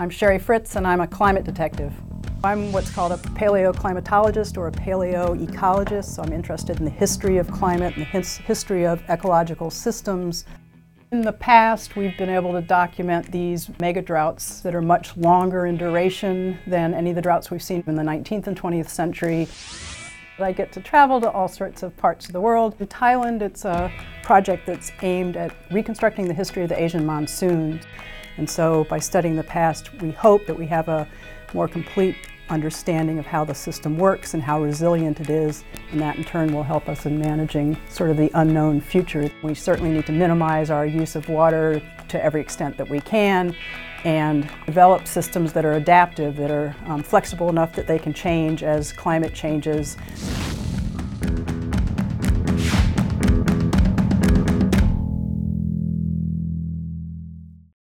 I'm Sheri Fritz and I'm a climate detective. I'm what's called a paleoclimatologist or a paleoecologist, so I'm interested in the history of climate and the his history of ecological systems. In the past, we've been able to document these mega droughts that are much longer in duration than any of the droughts we've seen in the 19th and 20th century. I get to travel to all sorts of parts of the world. In Thailand, it's a project that's aimed at reconstructing the history of the Asian monsoon. And so by studying the past, we hope that we have a more complete understanding of how the system works and how resilient it is, and that in turn will help us in managing sort of the unknown future. We certainly need to minimize our use of water to every extent that we can and develop systems that are adaptive, that are um, flexible enough that they can change as climate changes.